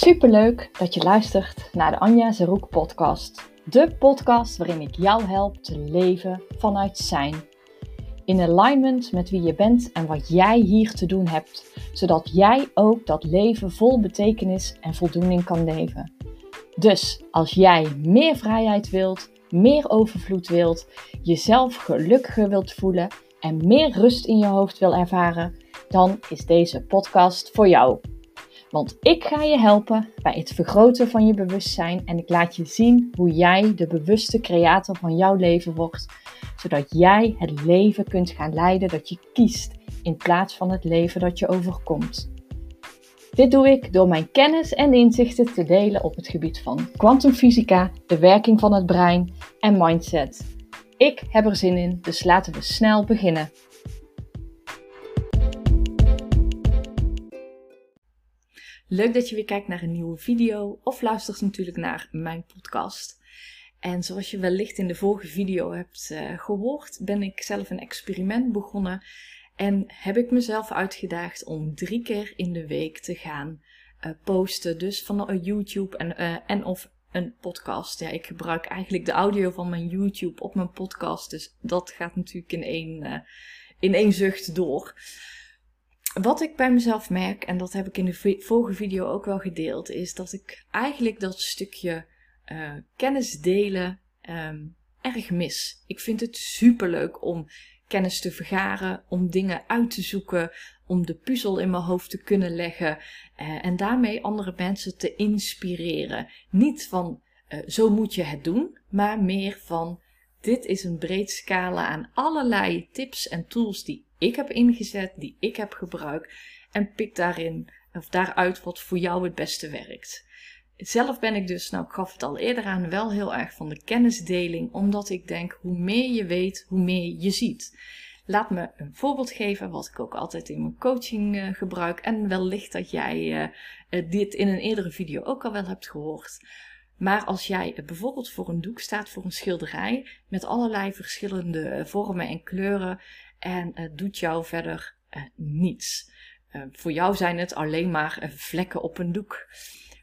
Superleuk dat je luistert naar de Anja Zeroek podcast. De podcast waarin ik jou help te leven vanuit zijn. In alignment met wie je bent en wat jij hier te doen hebt, zodat jij ook dat leven vol betekenis en voldoening kan leven. Dus als jij meer vrijheid wilt, meer overvloed wilt, jezelf gelukkiger wilt voelen en meer rust in je hoofd wil ervaren, dan is deze podcast voor jou. Want ik ga je helpen bij het vergroten van je bewustzijn en ik laat je zien hoe jij de bewuste creator van jouw leven wordt, zodat jij het leven kunt gaan leiden dat je kiest in plaats van het leven dat je overkomt. Dit doe ik door mijn kennis en inzichten te delen op het gebied van kwantumfysica, de werking van het brein en mindset. Ik heb er zin in, dus laten we snel beginnen. Leuk dat je weer kijkt naar een nieuwe video of luistert natuurlijk naar mijn podcast. En zoals je wellicht in de vorige video hebt uh, gehoord, ben ik zelf een experiment begonnen en heb ik mezelf uitgedaagd om drie keer in de week te gaan uh, posten. Dus van YouTube en, uh, en of een podcast. Ja, ik gebruik eigenlijk de audio van mijn YouTube op mijn podcast. Dus dat gaat natuurlijk in één, in één zucht door wat ik bij mezelf merk, en dat heb ik in de vorige video ook wel gedeeld, is dat ik eigenlijk dat stukje uh, kennis delen um, erg mis. Ik vind het super leuk om kennis te vergaren, om dingen uit te zoeken, om de puzzel in mijn hoofd te kunnen leggen uh, en daarmee andere mensen te inspireren. Niet van uh, zo moet je het doen, maar meer van dit is een breed scala aan allerlei tips en tools die ik heb ingezet, die ik heb gebruikt. En pik daarin of daaruit wat voor jou het beste werkt. Zelf ben ik dus, nou ik gaf het al eerder aan, wel heel erg van de kennisdeling, omdat ik denk hoe meer je weet, hoe meer je ziet. Laat me een voorbeeld geven, wat ik ook altijd in mijn coaching uh, gebruik. En wellicht dat jij uh, dit in een eerdere video ook al wel hebt gehoord. Maar als jij bijvoorbeeld voor een doek staat, voor een schilderij, met allerlei verschillende vormen en kleuren, en het doet jou verder uh, niets. Uh, voor jou zijn het alleen maar vlekken op een doek.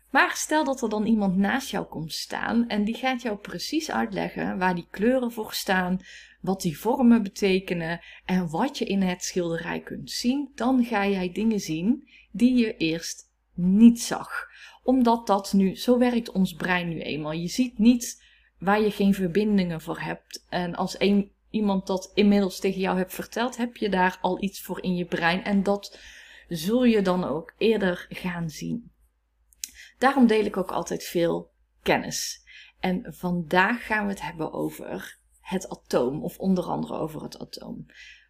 Maar stel dat er dan iemand naast jou komt staan en die gaat jou precies uitleggen waar die kleuren voor staan, wat die vormen betekenen en wat je in het schilderij kunt zien, dan ga jij dingen zien die je eerst niet zag. Omdat dat nu, zo werkt ons brein nu eenmaal. Je ziet niet waar je geen verbindingen voor hebt. En als een, iemand dat inmiddels tegen jou hebt verteld, heb je daar al iets voor in je brein. En dat zul je dan ook eerder gaan zien. Daarom deel ik ook altijd veel kennis. En vandaag gaan we het hebben over het atoom, of onder andere over het atoom.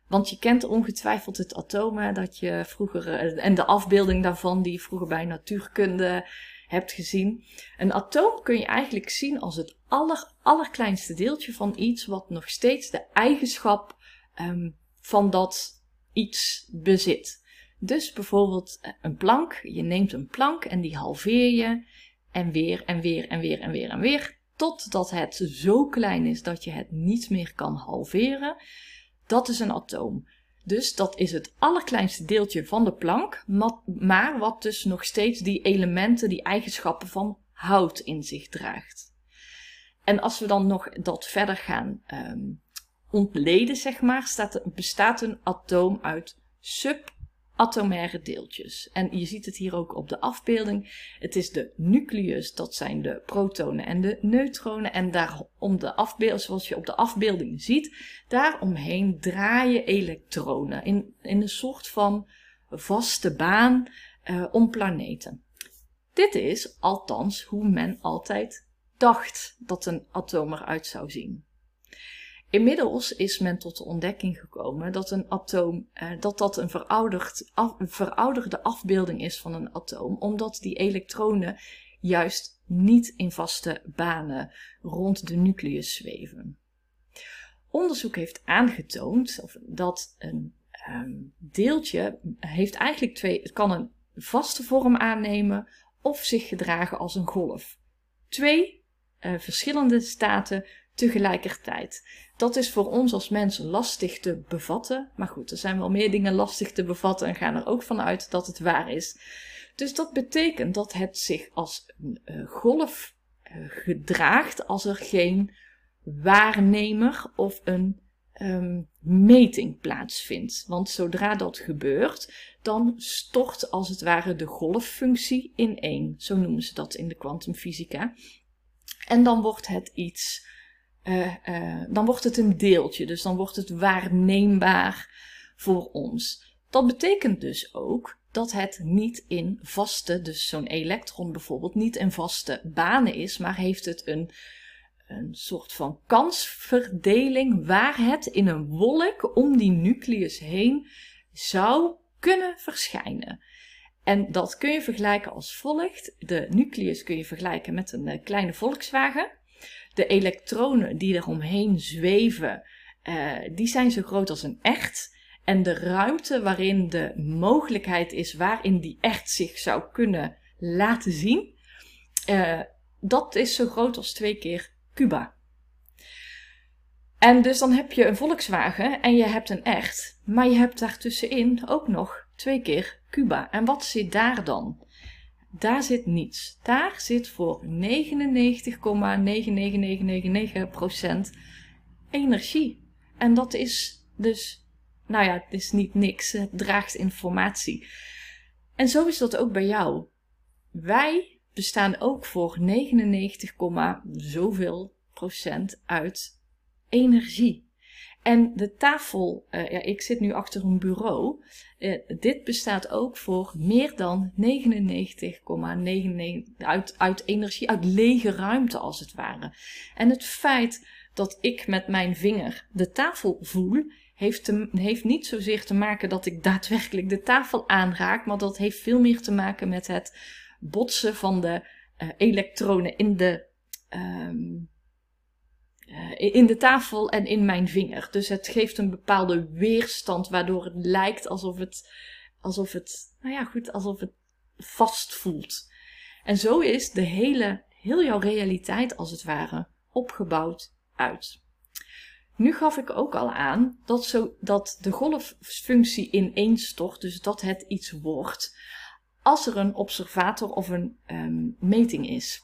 Want je kent ongetwijfeld het atoom, dat je vroeger, eh, en de afbeelding daarvan die je vroeger bij natuurkunde hebt gezien. Een atoom kun je eigenlijk zien als het aller, allerkleinste deeltje van iets wat nog steeds de eigenschap um, van dat iets bezit. Dus bijvoorbeeld eh, een plank. Je neemt een plank en die halveer je. En weer en weer en weer en weer en weer. Totdat het zo klein is dat je het niet meer kan halveren. Dat is een atoom. Dus dat is het allerkleinste deeltje van de plank, maar wat dus nog steeds die elementen, die eigenschappen van hout in zich draagt. En als we dan nog dat verder gaan um, ontleden, zeg maar, staat, bestaat een atoom uit sub atomaire deeltjes. En je ziet het hier ook op de afbeelding. Het is de nucleus, dat zijn de protonen en de neutronen. En daar om de afbeelding, zoals je op de afbeelding ziet, daaromheen draaien elektronen in, in een soort van vaste baan uh, om planeten. Dit is althans hoe men altijd dacht dat een atoom eruit zou zien. Inmiddels is men tot de ontdekking gekomen dat een atoom, eh, dat dat een verouderd, verouderde afbeelding is van een atoom, omdat die elektronen juist niet in vaste banen rond de nucleus zweven. Onderzoek heeft aangetoond dat een um, deeltje heeft eigenlijk twee, kan een vaste vorm aannemen of zich gedragen als een golf. Twee uh, verschillende staten tegelijkertijd. Dat is voor ons als mensen lastig te bevatten. Maar goed, er zijn wel meer dingen lastig te bevatten en gaan er ook vanuit dat het waar is. Dus dat betekent dat het zich als een uh, golf uh, gedraagt als er geen waarnemer of een um, meting plaatsvindt. Want zodra dat gebeurt, dan stort als het ware de golffunctie in één. Zo noemen ze dat in de kwantumfysica. En dan wordt het iets, uh, uh, dan wordt het een deeltje. Dus dan wordt het waarneembaar voor ons. Dat betekent dus ook dat het niet in vaste, dus zo'n elektron bijvoorbeeld, niet in vaste banen is, maar heeft het een een soort van kansverdeling waar het in een wolk om die nucleus heen zou kunnen verschijnen. En dat kun je vergelijken als volgt. De nucleus kun je vergelijken met een eh, kleine Volkswagen. De elektronen die eromheen zweven, uh, die zijn zo groot als een echt. En de ruimte waarin de mogelijkheid is waarin die echt zich zou kunnen laten zien, uh, dat is zo groot als twee keer Cuba. En dus dan heb je een Volkswagen en je hebt een echt, maar je hebt daartussenin ook nog twee keer Cuba. En wat zit daar dan? Daar zit niets. Daar zit voor 99,99999% energie. En dat is dus, nou ja, het is niet niks. Het draagt informatie. En zo is dat ook bij jou. Wij bestaan ook voor 99, zoveel procent uit energie. En de tafel, uh, ja, ik zit nu achter een bureau. Uh, dit bestaat ook voor meer dan 99,99 uit, uit energie, uit lege ruimte als het ware. En het feit dat ik met mijn vinger de tafel voel, heeft, te, heeft niet zozeer te maken dat ik daadwerkelijk de tafel aanraak, maar dat heeft veel meer te maken met het botsen van de uh, elektronen in de, um, uh, in de tafel en in mijn vinger. Dus het geeft een bepaalde weerstand, waardoor het lijkt alsof het, alsof het, nou ja, goed, alsof het vast voelt. En zo is de hele, heel jouw realiteit als het ware opgebouwd uit. Nu gaf ik ook al aan dat, zo, dat de golffunctie ineenstort, dus dat het iets wordt, als er een observator of een um, meting is.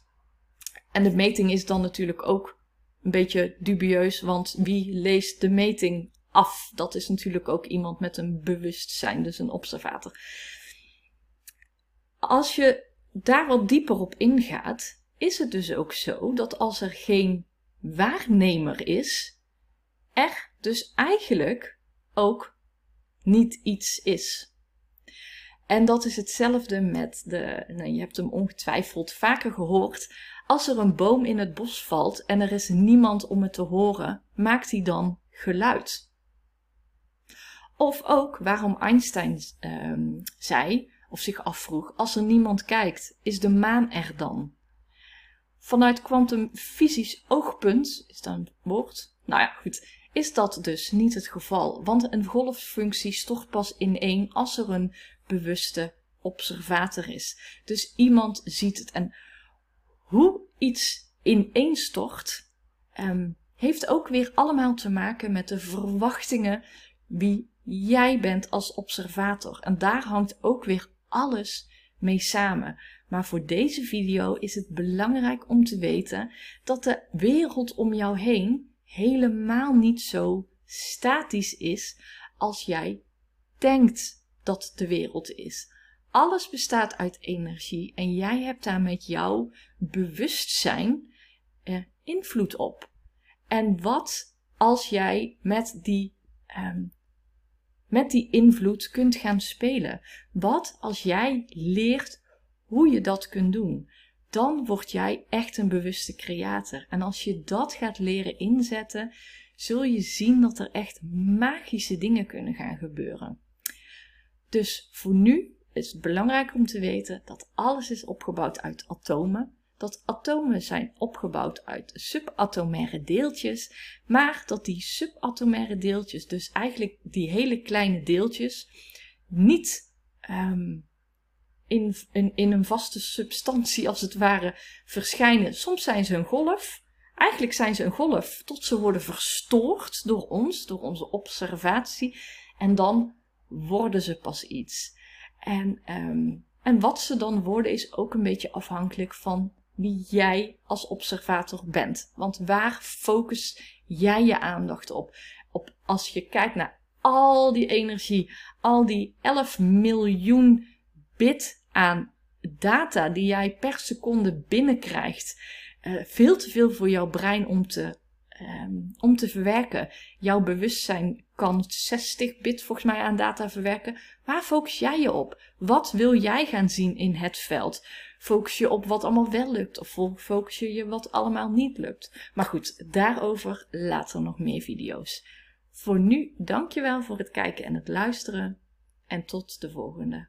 En de meting is dan natuurlijk ook een beetje dubieus, want wie leest de meting af? Dat is natuurlijk ook iemand met een bewustzijn, dus een observator. Als je daar wat dieper op ingaat, is het dus ook zo dat als er geen waarnemer is, er dus eigenlijk ook niet iets is. En dat is hetzelfde met de, nou, je hebt hem ongetwijfeld vaker gehoord. Als er een boom in het bos valt en er is niemand om het te horen, maakt hij dan geluid. Of ook waarom Einstein um, zei, of zich afvroeg, als er niemand kijkt, is de maan er dan? Vanuit kwantumfysisch oogpunt, is dat een woord? Nou ja, goed, is dat dus niet het geval, want een golffunctie stort pas in één als er een bewuste observator is. Dus iemand ziet het. En hoe iets ineenstort, um, heeft ook weer allemaal te maken met de verwachtingen wie jij bent als observator. En daar hangt ook weer alles mee samen. Maar voor deze video is het belangrijk om te weten dat de wereld om jou heen helemaal niet zo statisch is als jij denkt dat de wereld is. Alles bestaat uit energie en jij hebt daar met jouw bewustzijn eh, invloed op. En wat als jij met die, um, met die invloed kunt gaan spelen? Wat als jij leert hoe je dat kunt doen? Dan word jij echt een bewuste creator. En als je dat gaat leren inzetten, zul je zien dat er echt magische dingen kunnen gaan gebeuren. Dus voor nu is het belangrijk om te weten dat alles is opgebouwd uit atomen. Dat atomen zijn opgebouwd uit subatomaire deeltjes, maar dat die subatomaire deeltjes, dus eigenlijk die hele kleine deeltjes, niet in, in, in een vaste substantie als het ware verschijnen. Soms zijn ze een golf, eigenlijk zijn ze een golf tot ze worden verstoord door ons, door onze observatie. En dan worden ze pas iets. En um, En wat ze dan worden is ook een beetje afhankelijk van wie jij als observator bent. Want waar focus jij je aandacht op? op als je kijkt naar al die energie, al die 11 miljoen bit aan data die jij per seconde binnenkrijgt. Uh, veel te veel voor jouw brein om te, um, om te verwerken. Jouw bewustzijn kan 60 bit volgens mij aan data verwerken. Waar focus jij je op? Wat wil jij gaan zien in het veld? Focus je op wat allemaal wel lukt of focus je je wat allemaal niet lukt? Maar goed, daarover later nog meer video's. Voor nu, dankjewel voor het kijken en het luisteren en tot de volgende.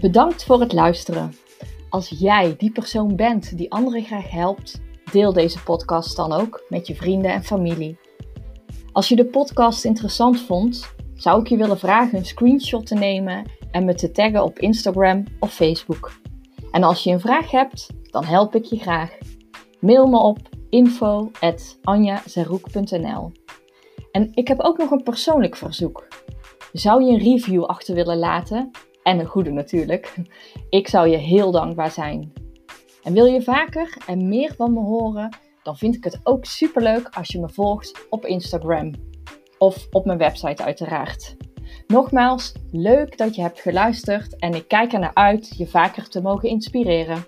Bedankt voor het luisteren. Als jij die persoon bent die anderen graag helpt, deel deze podcast dan ook met je vrienden en familie. Als je de podcast interessant vond, zou ik je willen vragen een screenshot te nemen en me te taggen op Instagram of Facebook. En als je een vraag hebt, dan help ik je graag. Mail me op info.anjazeroek.nl En ik heb ook nog een persoonlijk verzoek. Zou je een review achter willen laten? En een goede natuurlijk. Ik zou je heel dankbaar zijn. En wil je vaker en meer van me horen? Dan vind ik het ook superleuk als je me volgt op Instagram. Of op mijn website uiteraard. Nogmaals, leuk dat je hebt geluisterd en ik kijk er naar uit je vaker te mogen inspireren.